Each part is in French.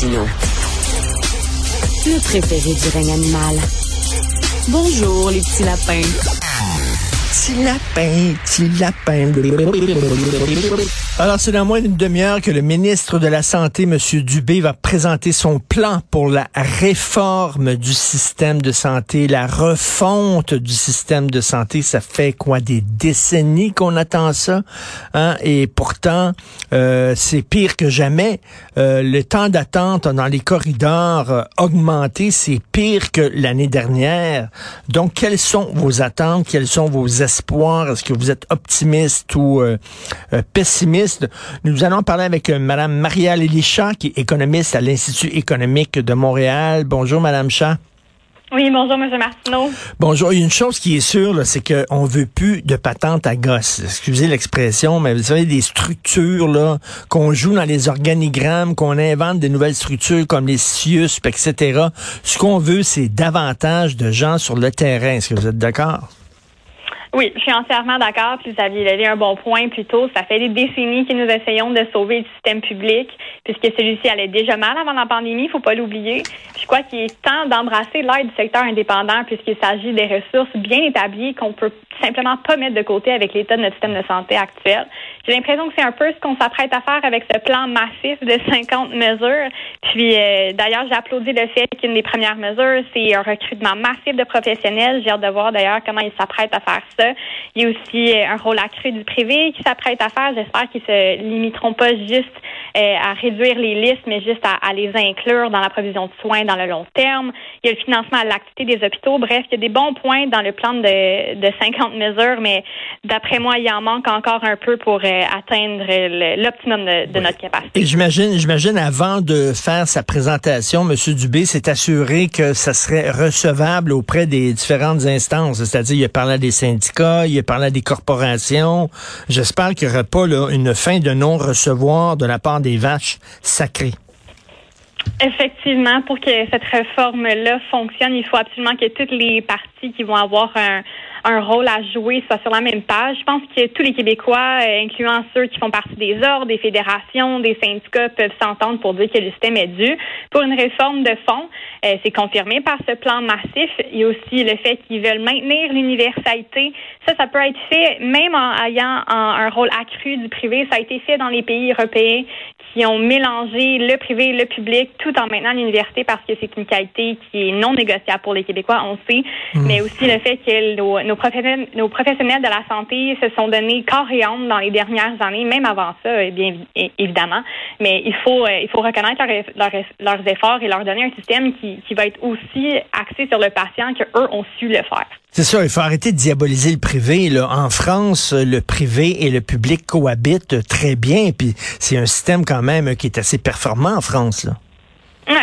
Martino. Le préféré du règne animal. Bonjour, les petits lapins. Petit lapin, petit lapin. Alors, c'est dans moins d'une demi-heure que le ministre de la Santé, M. Dubé, va présenter son plan pour la réforme du système de santé, la refonte du système de santé. Ça fait quoi, des décennies qu'on attend ça? Hein? Et pourtant, euh, c'est pire que jamais. Euh, le temps d'attente dans les corridors augmenté. C'est pire que l'année dernière. Donc, quelles sont vos attentes? Quelles sont vos espoirs? Est-ce que vous êtes optimiste ou euh, euh? Nous allons parler avec euh, Mme Marielle Elisha, qui est économiste à l'Institut économique de Montréal. Bonjour, Mme Chat. Oui, bonjour, M. Martineau. Bonjour. Il y a une chose qui est sûre, c'est qu'on veut plus de patente à gosse. Excusez l'expression, mais vous savez, des structures là qu'on joue dans les organigrammes, qu'on invente des nouvelles structures comme les CIUS, etc. Ce qu'on veut, c'est davantage de gens sur le terrain. Est-ce que vous êtes d'accord? Oui, je suis entièrement d'accord. Puis vous aviez levé un bon point plus tôt. Ça fait des décennies que nous essayons de sauver le système public, puisque celui-ci allait déjà mal avant la pandémie, il faut pas l'oublier. Je crois qu'il est temps d'embrasser l'aide du secteur indépendant, puisqu'il s'agit des ressources bien établies qu'on peut simplement pas mettre de côté avec l'état de notre système de santé actuel. J'ai l'impression que c'est un peu ce qu'on s'apprête à faire avec ce plan massif de 50 mesures. Puis euh, d'ailleurs, j'applaudis le fait qu'une des premières mesures, c'est un recrutement massif de professionnels. J'ai hâte de voir d'ailleurs comment ils s'apprêtent à faire ça. Il y a aussi euh, un rôle accru du privé qui s'apprête à faire. J'espère qu'ils se limiteront pas juste euh, à réduire les listes, mais juste à, les inclure dans la provision de soins dans le long terme. Il y a le financement à l'activité des hôpitaux. Bref, il y a des bons points dans le plan de, de 50 mesures, mais d'après moi, il en manque encore un peu pour atteindre l'optimum de, notre capacité. Et j'imagine, j'imagine, avant de faire sa présentation, M. Dubé s'est assuré que ça serait recevable auprès des différentes instances. C'est-à-dire, il a parlé à des syndicats, il a parlé à des corporations. J'espère qu'il n'y aura pas là, une fin de non-recevoir de la part des vaches sacrées. Effectivement, pour que cette réforme-là fonctionne, il faut absolument que toutes les parties qui vont avoir un, un rôle à jouer soit sur la même page. Je pense que tous les Québécois, euh, incluant ceux qui font partie des ordres, des fédérations, des syndicats, peuvent s'entendre pour dire que le système est dû. Pour une réforme de fond, euh, c'est confirmé par ce plan massif. Il y a aussi le fait qu'ils veulent maintenir l'universalité. Ça, ça peut être fait même en ayant un rôle accru du privé. Ça a été fait dans les pays européens qui ont mélangé le privé et le public tout en maintenant l'université parce que c'est une qualité qui est non négociable pour les Québécois, on sait, mmh. mais aussi le fait que nos, professionnels, nos professionnels de la santé se sont donnés corps et âme dans les dernières années, même avant ça, eh bien évidemment, mais il faut euh, il faut reconnaître leurs efforts et leur donner un système qui, qui va être aussi axé sur le patient que eux ont su le faire. C'est ça, il faut arrêter de diaboliser le privé. Là. En France, le privé et le public cohabitent très bien, puis c'est un système quand même qui est assez performant en France. Là.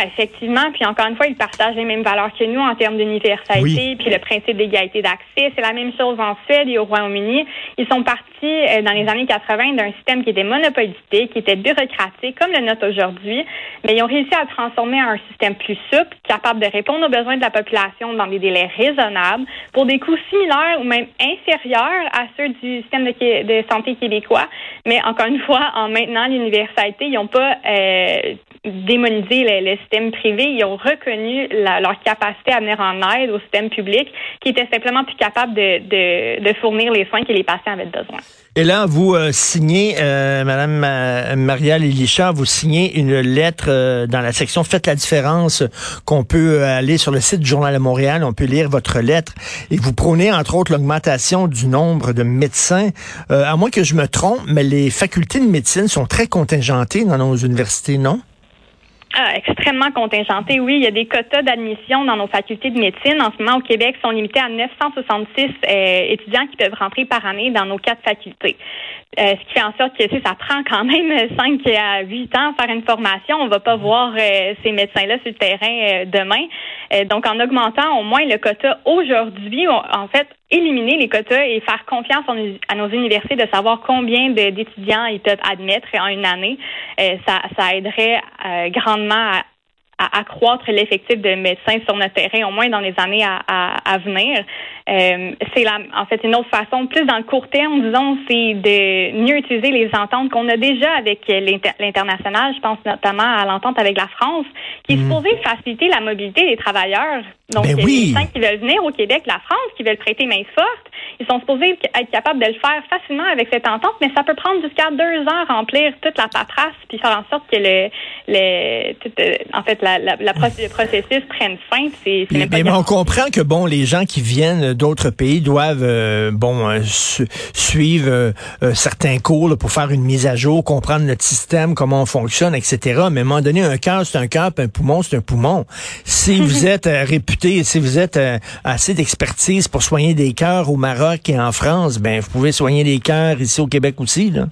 Effectivement. Puis encore une fois, ils partagent les mêmes valeurs que nous en termes d'universalité, puis le principe d'égalité d'accès. C'est la même chose en Suède et au Royaume-Uni. Ils sont partis euh, dans les années 80 d'un système qui était monopolisé, qui était bureaucratique, comme le nôtre aujourd'hui, mais ils ont réussi à transformer un système plus souple, capable de répondre aux besoins de la population dans des délais raisonnables, pour des coûts similaires ou même inférieurs à ceux du système de, santé québécois. Mais encore une fois, en maintenant l'universalité, ils n'ont pas euh, démonisé le, système privé. Ils ont reconnu leur capacité à venir en aide au système public, qui était simplement plus capable de, de, fournir les soins que les patients avaient besoin. Et là, vous euh, signez, euh, Madame euh, Marielle Elisha, vous signez une lettre euh, dans la section Faites la différence qu'on peut aller sur le site du Journal de Montréal, on peut lire votre lettre et vous prônez entre autres l'augmentation du nombre de médecins. à moins que je me trompe, mais les facultés de médecine sont très contingentées dans nos universités, non? Ah, extrêmement contingenté, oui. Il y a des quotas d'admission dans nos facultés de médecine. En ce moment, au Québec, sont limités à 966 euh, étudiants qui peuvent rentrer par année dans nos quatre facultés. Euh, ce qui fait en sorte que ça prend quand même 5 à 8 ans faire une formation. On va pas voir euh, ces médecins-là sur le terrain demain. donc, en augmentant au moins le quota aujourd'hui, en fait, éliminer les quotas et faire confiance à nos universités de savoir combien d'étudiants ils peuvent admettre en une année, ça, ça aiderait grandement à, accroître l'effectif de médecins sur notre terrain, au moins dans les années à, venir. Euh, c'est la, en fait une autre façon, plus dans le court terme, disons, c'est de mieux utiliser les ententes qu'on a déjà avec l'international. Je pense notamment à l'entente avec la France, qui est mhm. supposée faciliter la mobilité des travailleurs. Donc, ben les médecins qui veulent venir au Québec, la France, qui veulent prêter main forte, ils sont supposés être capables de le faire facilement avec cette entente, mais ça peut prendre jusqu'à deux ans à remplir toute la paperasse puis faire en sorte que le, le euh, en fait, la, la, la, le processus prenne fin. C'est, mais, mais on comprend que bon, les gens qui viennent d'autres pays doivent euh, bon euh, suivre certains cours pour faire une mise à jour, comprendre notre système, comment on fonctionne, etc. Mais à un moment donné, un cœur c'est un cœur, un poumon c'est un poumon. Si vous êtes réputé, si vous êtes assez d'expertise pour soigner des cœurs au Maroc et en France, ben vous pouvez soigner les cœurs ici au Québec aussi, là.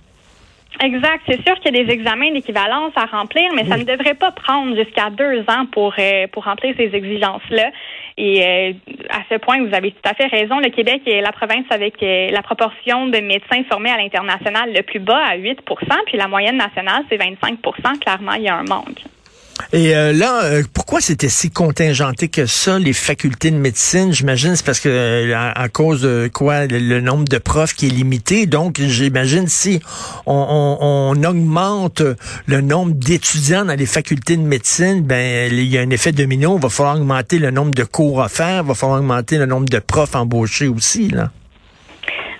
Exact. C'est sûr qu'il y a des examens d'équivalence à remplir, mais ça ne devrait pas prendre jusqu'à deux ans pour euh, pour remplir ces exigences-là. Et euh, à ce point, vous avez tout à fait raison. Le Québec est la province avec euh, la proportion de médecins formés à l'international le plus bas à 8% puis la moyenne nationale, c'est 25% Clairement, il y a un manque. Et euh, là, euh, pourquoi c'était si contingenté que ça, les facultés de médecine? J'imagine c'est parce que euh, à, cause de quoi? Le, nombre de profs qui est limité. Donc, j'imagine si on, augmente le nombre d'étudiants dans les facultés de médecine, ben il y a un effet domino. Il va falloir augmenter le nombre de cours à faire, il va falloir augmenter le nombre de profs embauchés aussi, là.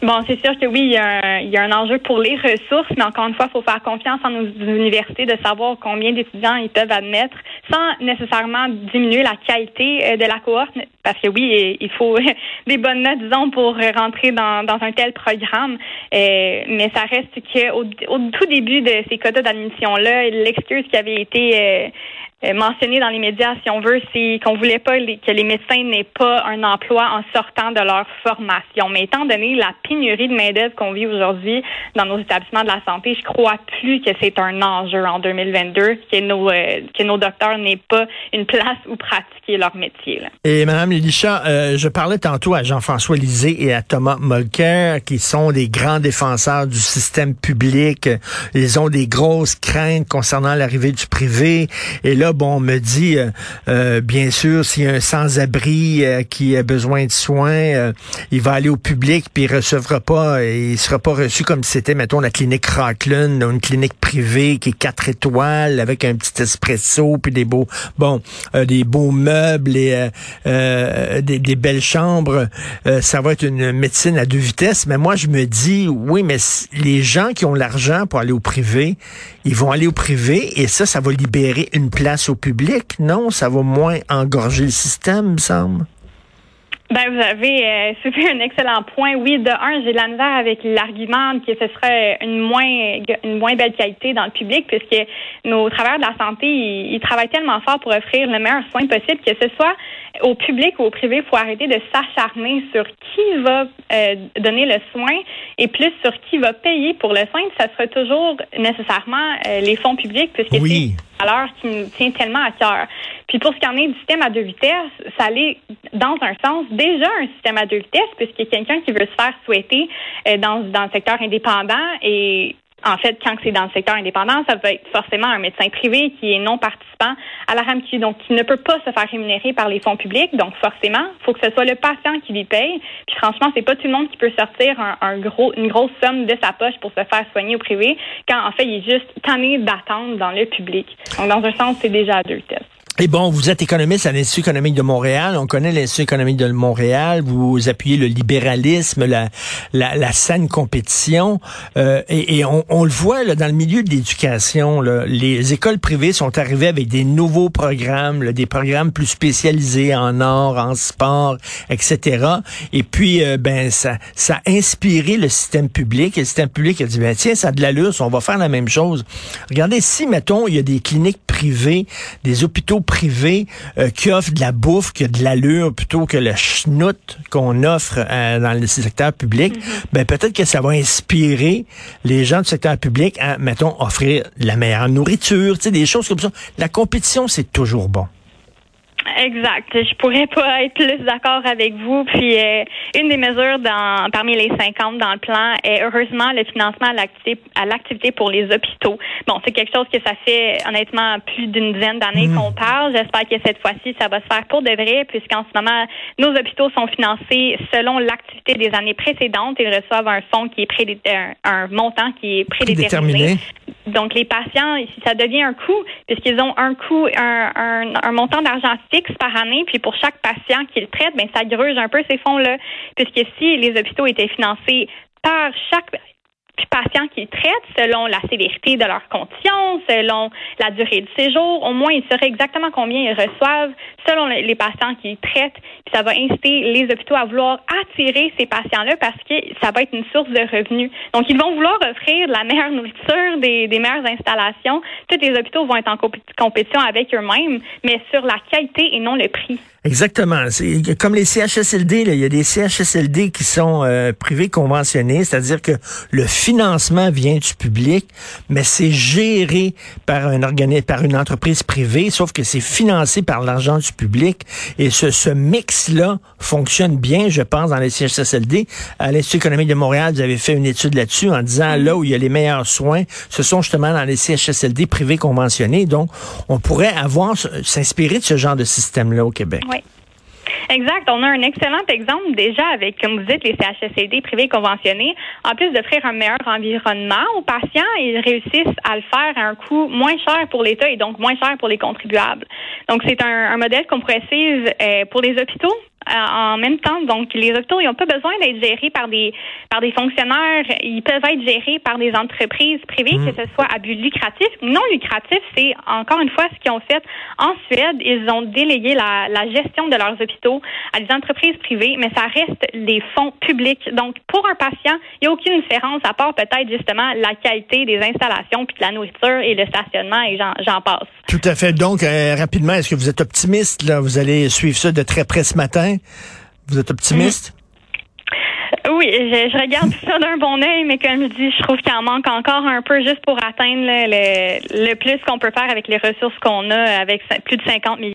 Bon, c'est sûr que oui, il y, a un, il y, a un, enjeu pour les ressources, mais encore une fois, il faut faire confiance en nos universités de savoir combien d'étudiants ils peuvent admettre sans nécessairement diminuer la qualité euh, de la cohorte, parce que oui, il faut des bonnes notes, disons, pour rentrer dans, dans un tel programme. Euh, mais ça reste qu'au au tout début de ces quotas d'admission-là, l'excuse qui avait été euh, mentionné dans les médias, si on veut, c'est qu'on voulait pas que les médecins n'aient pas un emploi en sortant de leur formation. Mais étant donné la pénurie de main-d'œuvre qu'on vit aujourd'hui dans nos établissements de la santé, je crois plus que c'est un enjeu en 2022 que nos euh, que nos docteurs n'aient pas une place où pratiquer leur métier. Et Madame Licha, euh, je parlais tantôt à Jean-François Lisée et à Thomas Molker, qui sont des grands défenseurs du système public. Ils ont des grosses craintes concernant l'arrivée du privé. Et là, bon, on me dit, euh, euh, bien sûr, s'il y a un sans-abri euh, qui a besoin de soins, il va aller au public, puis il recevra pas, il sera pas reçu comme si c'était, mettons, la clinique Rockland, une clinique privée qui est quatre étoiles, avec un petit espresso, puis des beaux, des beaux meubles et des, belles chambres. ça va être une médecine à deux vitesses. Mais moi, je me dis, oui, mais les gens qui ont l'argent pour aller au privé, ils vont aller au privé, et ça, ça va libérer une place au public, non? Ça va moins engorger le système, me semble. Ben, vous avez euh, un excellent point. Oui, de un, j'ai de la misère avec l'argument que ce serait une moins une moins belle qualité dans le public, puisque nos travailleurs de la santé, ils, travaillent tellement fort pour offrir le meilleur soin possible, que ce soit au public ou au privé, il faut arrêter de s'acharner sur qui va euh, donner le soin et plus sur qui va payer pour le soin. Ça sera toujours nécessairement euh, les fonds publics, puisque oui. c'est alors qui nous tient tellement à cœur. Puis pour ce qui en est du système à deux vitesses, ça allait dans un sens déjà un système à deux vitesses, puisque quelqu'un qui veut se faire souhaiter euh, dans, dans le secteur indépendant et en fait, quand c'est dans le secteur indépendant, ça peut être forcément un médecin privé qui est non participant à la RAMQ, donc qui ne peut pas se faire rémunérer par les fonds publics. Donc, forcément, faut que ce soit le patient qui lui paye. Puis, franchement, c'est pas tout le monde qui peut sortir un, gros, une grosse somme de sa poche pour se faire soigner au privé, quand en fait, il est juste tanné d'attendre dans le public. Donc, dans un sens, c'est déjà à deux tests. Et bon, vous êtes économiste à l'Institut économique de Montréal. On connaît l'Institut économique de Montréal. Vous appuyez le libéralisme, la, la, la saine compétition. Euh, et, et on, on, le voit là, dans le milieu de l'éducation. Les écoles privées sont arrivées avec des nouveaux programmes, là, des programmes plus spécialisés en art, en sport, etc. Et puis, euh, ben ça, ça a inspiré le système public. Et le système public a dit, ben tiens, ça a de l'allure, on va faire la même chose. Regardez, si, mettons, il y a des cliniques privées, des hôpitaux privé euh, qui offre de la bouffe, qui a de l'allure plutôt que le schnout qu'on offre euh, dans le secteur public, mm-hmm. ben peut-être que ça va inspirer les gens du secteur public à, mettons, offrir la meilleure nourriture, tu sais, des choses comme ça. La compétition, c'est toujours bon. Exact. Je pourrais pas être plus d'accord avec vous. Puis euh, une des mesures dans parmi les 50 dans le plan est heureusement le financement à l'activité pour les hôpitaux. Bon, c'est quelque chose que ça fait honnêtement plus d'une dizaine d'années mmh. qu'on parle. J'espère que cette fois-ci ça va se faire pour de vrai, puisqu'en ce moment nos hôpitaux sont financés selon l'activité des années précédentes. Ils reçoivent un fonds qui est prédéterminé, un montant qui est prédéterminé. Donc les patients, ça devient un coût puisqu'ils ont un coût, un, un, un montant d'argent fixe par année, puis pour chaque patient qu'ils traitent, ben ça gruge un peu ces fonds-là, puisque si les hôpitaux étaient financés par chaque patients qu'ils traitent selon la sévérité de leurs conditions, selon la durée du séjour. Au moins, ils sauraient exactement combien ils reçoivent selon les patients qu'ils traitent. Puis ça va inciter les hôpitaux à vouloir attirer ces patients-là parce que ça va être une source de revenus. Donc, ils vont vouloir offrir la meilleure nourriture, des meilleures installations. Tous les hôpitaux vont être en compétition avec eux-mêmes, mais sur la qualité et non le prix. Exactement. Comme les CHSLD, là, il y a des CHSLD qui sont euh, privés conventionnés, c'est-à-dire que le financement vient du public, mais c'est géré par un organisme, par une entreprise privée, sauf que c'est financé par l'argent du public. Et ce, ce mix-là fonctionne bien, je pense, dans les CHSLD. À l'Institut économique de Montréal, vous avez fait une étude là-dessus en disant là où il y a les meilleurs soins, ce sont justement dans les CHSLD privés conventionnés. Donc, on pourrait avoir s'inspirer de ce genre de système-là au Québec. Exact. On a un excellent exemple déjà avec, comme vous dites, les CHSLD privés conventionnés. En plus d'offrir un meilleur environnement aux patients, ils réussissent à le faire à un coût moins cher pour l'État et donc moins cher pour les contribuables. Donc, c'est un, modèle qu'on pourrait suivre euh, pour les hôpitaux, euh, en même temps. Donc, les hôpitaux, ils n'ont pas besoin d'être gérés par des par des fonctionnaires. Ils peuvent être gérés par des entreprises privées, mmh. que ce soit à but lucratif non lucratif. C'est encore une fois ce qu'ils ont fait en Suède. Ils ont délégué la, la gestion de leurs hôpitaux à des entreprises privées, mais ça reste des fonds publics. Donc, pour un patient, il n'y a aucune différence à part peut-être justement la qualité des installations, puis de la nourriture et le stationnement, et j'en passe. Tout à fait. Donc, euh, rapidement, est-ce que vous êtes optimiste? Là? Vous allez suivre ça de très près ce matin? Vous êtes optimiste? Oui, je, regarde ça d'un bon oeil, mais comme je dis, je trouve qu'il en manque encore un peu juste pour atteindre le, le plus qu'on peut faire avec les ressources qu'on a, avec plus de 50 millions.